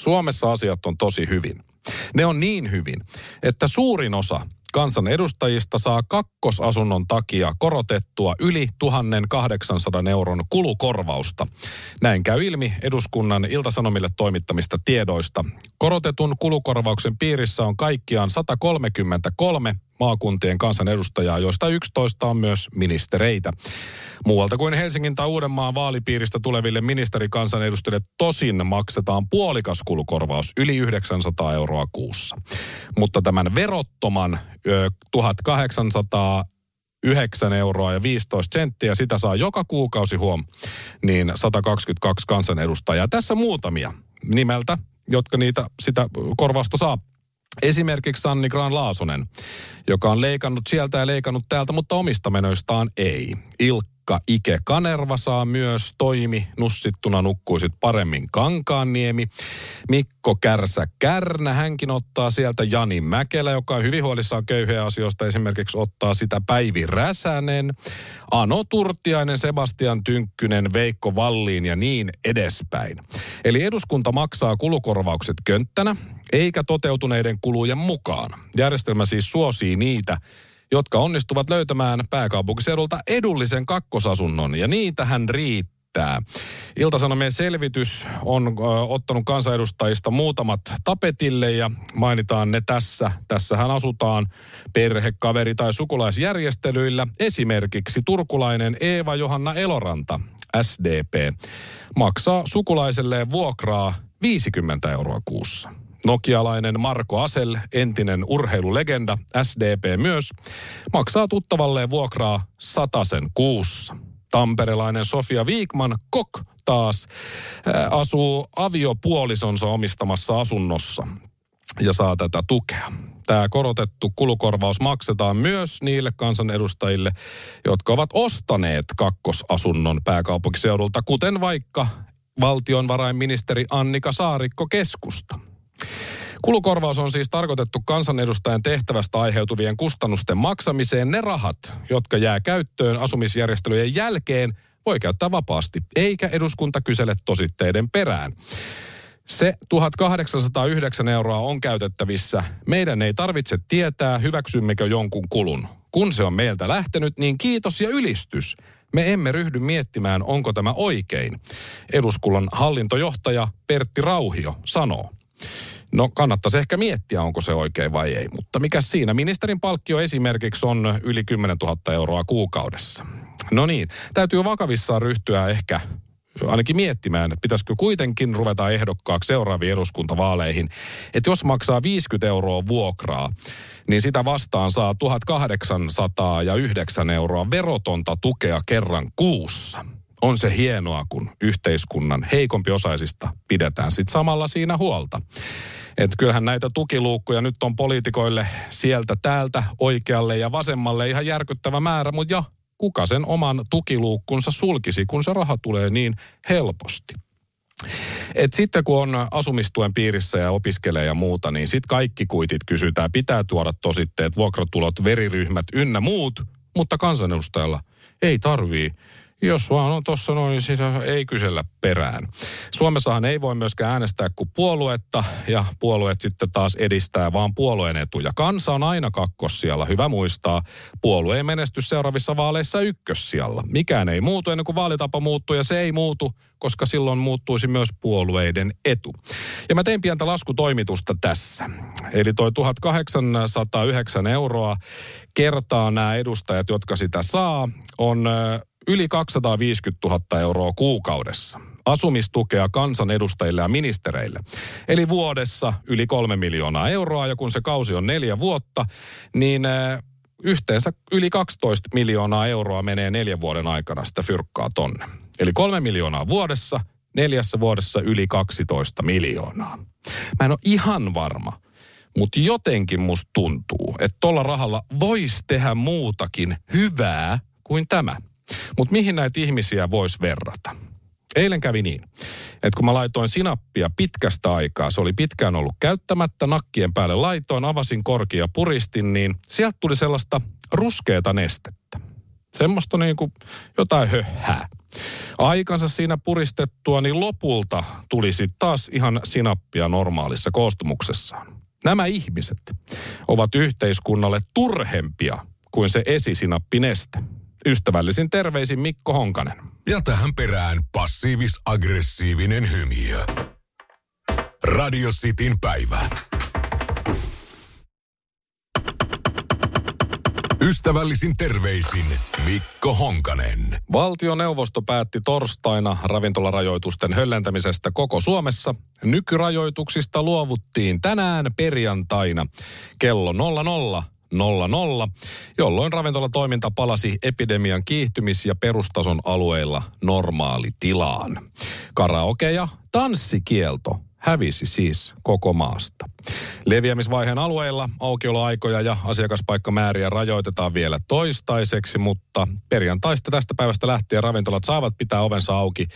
Suomessa asiat on tosi hyvin. Ne on niin hyvin, että suurin osa kansanedustajista saa kakkosasunnon takia korotettua yli 1800 euron kulukorvausta. Näin käy ilmi eduskunnan iltasanomille toimittamista tiedoista. Korotetun kulukorvauksen piirissä on kaikkiaan 133 maakuntien kansanedustajaa, joista 11 on myös ministereitä. Muualta kuin Helsingin tai Uudenmaan vaalipiiristä tuleville ministerikansanedustajille tosin maksetaan puolikas kulukorvaus yli 900 euroa kuussa. Mutta tämän verottoman 1800 9 euroa ja 15 senttiä, sitä saa joka kuukausi huom, niin 122 kansanedustajaa. Tässä muutamia nimeltä, jotka niitä sitä korvausta saa. Esimerkiksi Sanni Graan Laasonen, joka on leikannut sieltä ja leikannut täältä, mutta omista menoistaan ei. Ilkka Ilkka Ike Kanerva saa myös toimi. Nussittuna nukkuisit paremmin Kankaanniemi. Mikko Kärsä Kärnä, hänkin ottaa sieltä Jani Mäkelä, joka on hyvin huolissaan köyhiä asioista. Esimerkiksi ottaa sitä Päivi Räsänen, Ano Turtiainen, Sebastian Tynkkynen, Veikko Valliin ja niin edespäin. Eli eduskunta maksaa kulukorvaukset könttänä, eikä toteutuneiden kulujen mukaan. Järjestelmä siis suosii niitä, jotka onnistuvat löytämään pääkaupunkiseudulta edullisen kakkosasunnon, ja niitähän riittää. Iltasanomien selvitys on ö, ottanut kansanedustajista muutamat tapetille ja mainitaan ne tässä. Tässähän asutaan perhe, kaveri tai sukulaisjärjestelyillä. Esimerkiksi turkulainen Eeva Johanna Eloranta, SDP, maksaa sukulaiselleen vuokraa 50 euroa kuussa. Nokialainen Marko Asel, entinen urheilulegenda, SDP myös, maksaa tuttavalleen vuokraa satasen kuussa. Tamperelainen Sofia Viikman Kok taas ää, asuu aviopuolisonsa omistamassa asunnossa ja saa tätä tukea. Tämä korotettu kulukorvaus maksetaan myös niille kansanedustajille, jotka ovat ostaneet kakkosasunnon pääkaupunkiseudulta, kuten vaikka valtionvarainministeri Annika Saarikko keskusta. Kulukorvaus on siis tarkoitettu kansanedustajan tehtävästä aiheutuvien kustannusten maksamiseen. Ne rahat, jotka jää käyttöön asumisjärjestelyjen jälkeen, voi käyttää vapaasti, eikä eduskunta kysele tositteiden perään. Se 1809 euroa on käytettävissä. Meidän ei tarvitse tietää, hyväksymmekö jonkun kulun. Kun se on meiltä lähtenyt, niin kiitos ja ylistys. Me emme ryhdy miettimään, onko tämä oikein. Eduskunnan hallintojohtaja Pertti Rauhio sanoo. No kannattaisi ehkä miettiä, onko se oikein vai ei. Mutta mikä siinä? Ministerin palkkio esimerkiksi on yli 10 000 euroa kuukaudessa. No niin, täytyy vakavissaan ryhtyä ehkä ainakin miettimään, että pitäisikö kuitenkin ruveta ehdokkaaksi seuraaviin eduskuntavaaleihin. Että jos maksaa 50 euroa vuokraa, niin sitä vastaan saa 1809 euroa verotonta tukea kerran kuussa. On se hienoa, kun yhteiskunnan heikompi osaisista pidetään sitten samalla siinä huolta. Että kyllähän näitä tukiluukkuja nyt on poliitikoille sieltä täältä oikealle ja vasemmalle ihan järkyttävä määrä, mutta ja kuka sen oman tukiluukkunsa sulkisi, kun se raha tulee niin helposti. Et sitten kun on asumistuen piirissä ja opiskelee ja muuta, niin sitten kaikki kuitit kysytään. Pitää tuoda tositteet, vuokratulot, veriryhmät ynnä muut, mutta kansanedustajalla ei tarvii jos vaan on tuossa noin, niin sitä ei kysellä perään. Suomessahan ei voi myöskään äänestää kuin puoluetta, ja puolueet sitten taas edistää vaan puolueen etuja. Kansa on aina kakkossijalla, hyvä muistaa. Puolueen menestys seuraavissa vaaleissa ykkössijalla. Mikään ei muutu ennen kuin vaalitapa muuttuu, ja se ei muutu, koska silloin muuttuisi myös puolueiden etu. Ja mä tein pientä laskutoimitusta tässä. Eli toi 1809 euroa kertaa nämä edustajat, jotka sitä saa, on yli 250 000 euroa kuukaudessa asumistukea kansanedustajille ja ministereille. Eli vuodessa yli kolme miljoonaa euroa ja kun se kausi on neljä vuotta, niin yhteensä yli 12 miljoonaa euroa menee neljän vuoden aikana sitä fyrkkaa tonne. Eli kolme miljoonaa vuodessa, neljässä vuodessa yli 12 miljoonaa. Mä en ole ihan varma, mutta jotenkin musta tuntuu, että tuolla rahalla voisi tehdä muutakin hyvää kuin tämä. Mutta mihin näitä ihmisiä voisi verrata? Eilen kävi niin, että kun mä laitoin sinappia pitkästä aikaa, se oli pitkään ollut käyttämättä, nakkien päälle laitoin, avasin korkia puristin, niin sieltä tuli sellaista ruskeata nestettä. Semmoista niin kuin jotain höhää. Aikansa siinä puristettua, niin lopulta tuli sitten taas ihan sinappia normaalissa koostumuksessaan. Nämä ihmiset ovat yhteiskunnalle turhempia kuin se esisinappineste. Ystävällisin terveisin Mikko Honkanen. Ja tähän perään passiivis-aggressiivinen hymiö. Radio Cityn päivä. Ystävällisin terveisin Mikko Honkanen. Valtioneuvosto päätti torstaina ravintolarajoitusten höllentämisestä koko Suomessa. Nykyrajoituksista luovuttiin tänään perjantaina kello 00 00, jolloin ravintolatoiminta palasi epidemian kiihtymis- ja perustason alueilla normaalitilaan. Karaoke ja tanssikielto hävisi siis koko maasta. Leviämisvaiheen alueilla aukioloaikoja ja asiakaspaikkamääriä rajoitetaan vielä toistaiseksi, mutta perjantaista tästä päivästä lähtien ravintolat saavat pitää ovensa auki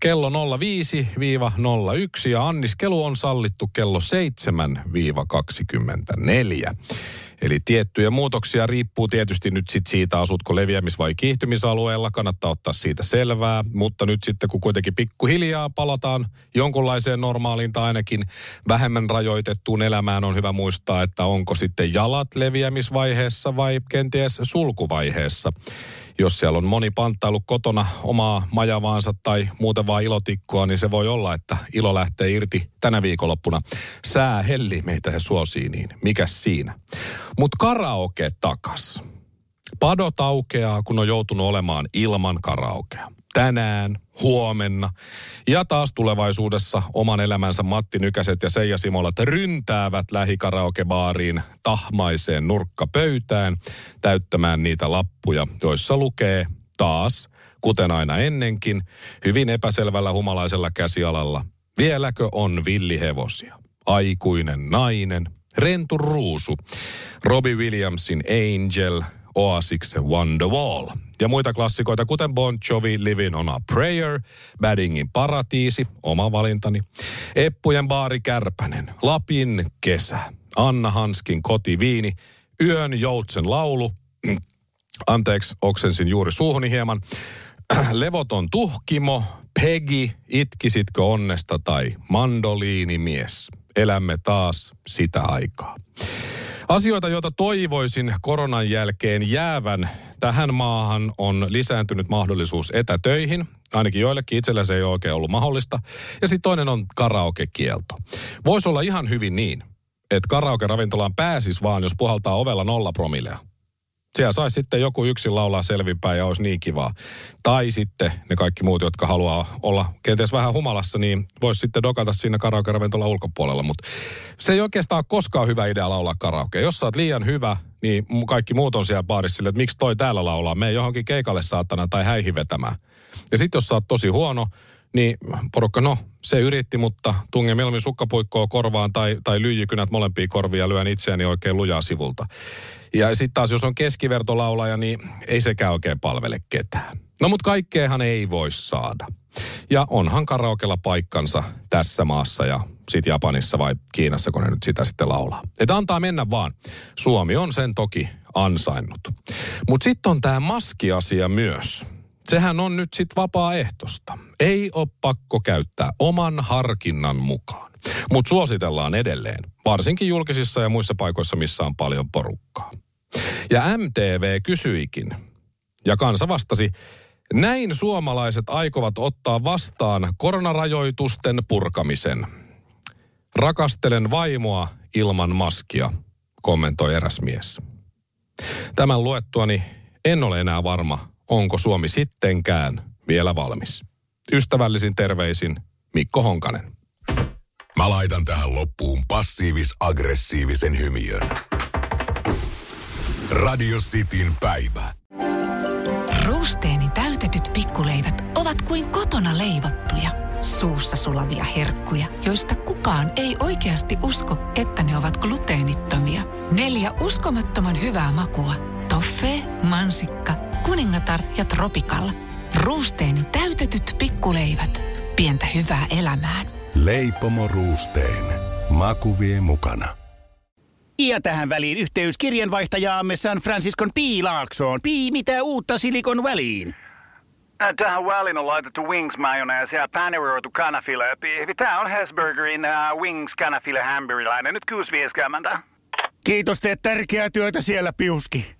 kello 05-01 ja anniskelu on sallittu kello 7-24. Eli tiettyjä muutoksia riippuu tietysti nyt sit siitä, asutko leviämis- vai kiihtymisalueella. Kannattaa ottaa siitä selvää. Mutta nyt sitten, kun kuitenkin pikkuhiljaa palataan jonkunlaiseen normaaliin tai ainakin vähemmän rajoitettuun elämään, on hyvä muistaa, että onko sitten jalat leviämisvaiheessa vai kenties sulkuvaiheessa jos siellä on moni panttailu kotona omaa majavaansa tai muuten vaan ilotikkoa, niin se voi olla, että ilo lähtee irti tänä viikonloppuna. Sää helli meitä he suosii, niin mikä siinä? Mutta karaoke takas. Padot aukeaa, kun on joutunut olemaan ilman karaokea. Tänään, huomenna ja taas tulevaisuudessa oman elämänsä Matti Nykäset ja Seija Simolat ryntäävät lähikaraokebaariin tahmaiseen nurkkapöytään täyttämään niitä lappuja, joissa lukee taas, kuten aina ennenkin, hyvin epäselvällä humalaisella käsialalla. Vieläkö on villihevosia? Aikuinen nainen, rentu ruusu, Robbie Williamsin Angel – Oasiksen Wonderwall. Ja muita klassikoita, kuten Bon Jovi Living on a Prayer, Baddingin Paratiisi, oma valintani, Eppujen Baari Kärpänen, Lapin Kesä, Anna Hanskin Kotiviini, Yön Joutsen laulu, anteeksi, oksensin juuri suuhuni hieman, Levoton tuhkimo, Peggy, itkisitkö onnesta tai mandoliinimies. Elämme taas sitä aikaa. Asioita, joita toivoisin koronan jälkeen jäävän tähän maahan, on lisääntynyt mahdollisuus etätöihin. Ainakin joillekin itsellä se ei ole oikein ollut mahdollista. Ja sitten toinen on karaokekielto. Voisi olla ihan hyvin niin, että karaoke-ravintolaan pääsis vaan, jos puhaltaa ovella nolla promillea siellä saisi sitten joku yksin laulaa selvinpäin ja olisi niin kivaa. Tai sitten ne kaikki muut, jotka haluaa olla kenties vähän humalassa, niin voisi sitten dokata siinä karaoke-ravintolan ulkopuolella. Mutta se ei oikeastaan ole koskaan hyvä idea laulaa karaoke. Jos sä oot liian hyvä, niin kaikki muut on siellä baarissa sille, että miksi toi täällä laulaa. Mene johonkin keikalle saatana tai häihin vetämään. Ja sitten jos sä oot tosi huono, niin porukka, no se yritti, mutta tunge mieluummin sukkapuikkoa korvaan tai, tai lyijykynät molempia korvia lyön itseäni oikein lujaa sivulta. Ja sitten taas, jos on keskivertolaulaja, niin ei sekään oikein palvele ketään. No mutta kaikkeahan ei voi saada. Ja onhan karaokella paikkansa tässä maassa ja sitten Japanissa vai Kiinassa, kun ne nyt sitä sitten laulaa. Että antaa mennä vaan. Suomi on sen toki ansainnut. Mutta sitten on tämä maskiasia myös. Sehän on nyt sitten vapaaehtoista. Ei ole pakko käyttää oman harkinnan mukaan. Mutta suositellaan edelleen, varsinkin julkisissa ja muissa paikoissa, missä on paljon porukkaa. Ja MTV kysyikin, ja kansa vastasi, näin suomalaiset aikovat ottaa vastaan koronarajoitusten purkamisen. Rakastelen vaimoa ilman maskia, kommentoi eräs mies. Tämän luettuani en ole enää varma, onko Suomi sittenkään vielä valmis. Ystävällisin terveisin Mikko Honkanen. Mä laitan tähän loppuun passiivis-aggressiivisen hymiön. Radio Cityn päivä. Ruusteeni täytetyt pikkuleivät ovat kuin kotona leivottuja – Suussa sulavia herkkuja, joista kukaan ei oikeasti usko, että ne ovat gluteenittomia. Neljä uskomattoman hyvää makua. Toffee, mansikka, kuningatar ja tropikalla. Ruusteeni täytetyt pikkuleivät. Pientä hyvää elämään. Leipomo Ruusteen. Maku vie mukana. Ja tähän väliin yhteys kirjanvaihtajaamme San Franciscon Piilaaksoon. Pii, mitä uutta Silikon väliin? Äh, Tähän väliin on laitettu wings mayonnaise ja paneroitu kanafila. Tämä on Hesburgerin uh, wings kanafila hamburilainen. Nyt 6.50. Kiitos, teet tärkeää työtä siellä, Piuski.